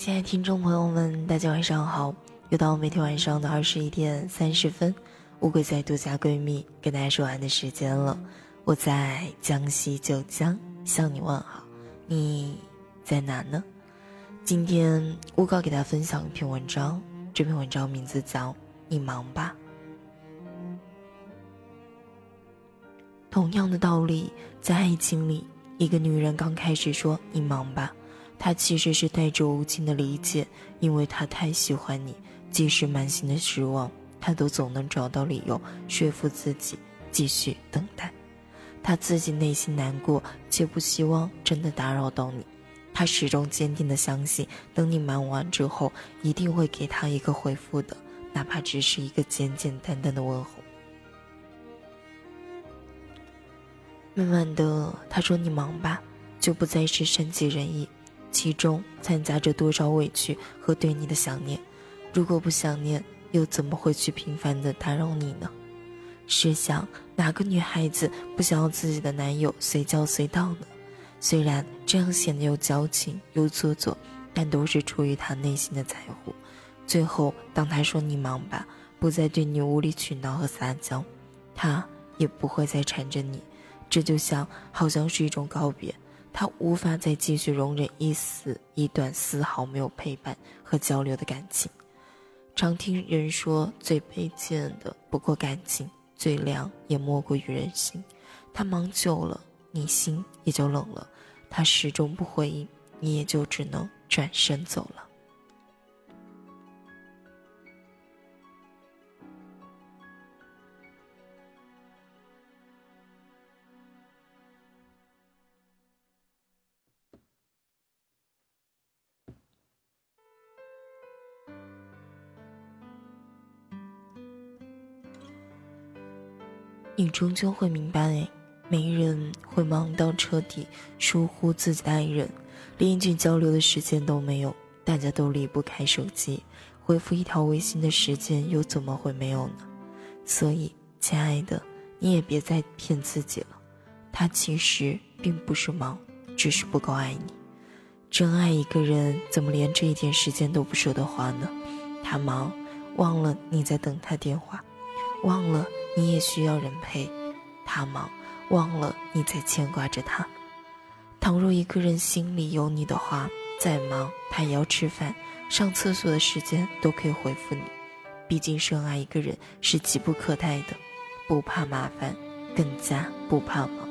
亲爱的听众朋友们，大家晚上好！又到每天晚上的二十一点三十分，乌龟在独家闺蜜跟大家说晚安的时间了。我在江西九江向你问好，你在哪呢？今天乌高给大家分享一篇文章，这篇文章名字叫《你忙吧》。同样的道理，在爱情里，一个女人刚开始说“你忙吧”，他其实是带着无尽的理解，因为他太喜欢你。即使满心的失望，他都总能找到理由说服自己继续等待。他自己内心难过，且不希望真的打扰到你。他始终坚定的相信，等你忙完之后，一定会给他一个回复的，哪怕只是一个简简单单的问候。慢慢的，他说：“你忙吧，就不再是善解人意，其中掺杂着多少委屈和对你的想念。如果不想念，又怎么会去频繁的打扰你呢？试想，哪个女孩子不想要自己的男友随叫随到呢？虽然这样显得有矫情又做作，但都是出于她内心的在乎。最后，当他说你忙吧，不再对你无理取闹和撒娇，他也不会再缠着你。”这就像，好像是一种告别，他无法再继续容忍一丝一段丝毫没有陪伴和交流的感情。常听人说，最卑贱的不过感情，最凉也莫过于人心。他忙久了，你心也就冷了；他始终不回应，你也就只能转身走了。你终究会明白，没人会忙到彻底疏忽自己的爱人，连一句交流的时间都没有，大家都离不开手机，回复一条微信的时间又怎么会没有呢？所以，亲爱的，你也别再骗自己了，他其实并不是忙，只是不够爱你。真爱一个人，怎么连这一点时间都不舍得花呢？他忙，忘了你在等他电话，忘了。你也需要人陪，他忙，忘了你在牵挂着他。倘若一个人心里有你的话，再忙他也要吃饭、上厕所的时间都可以回复你。毕竟深爱一个人是急不可待的，不怕麻烦，更加不怕忙。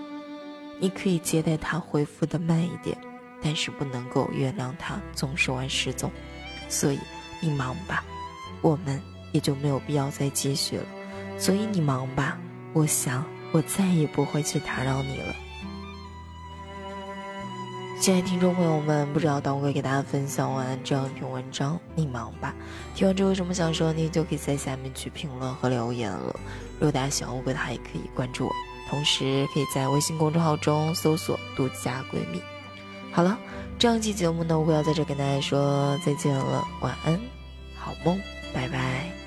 你可以接待他回复的慢一点，但是不能够原谅他总是玩失踪。所以你忙吧，我们也就没有必要再继续了。所以你忙吧，我想我再也不会去打扰你了。亲爱的听众朋友们，不知道当我给大家分享完这样一篇文章，你忙吧。听完之后有什么想说，你就可以在下面去评论和留言了。如果大家喜欢乌龟的话，也可以关注我，同时可以在微信公众号中搜索“独家闺蜜”。好了，这样一期节目呢，我要在这跟大家说再见了，晚安，好梦，拜拜。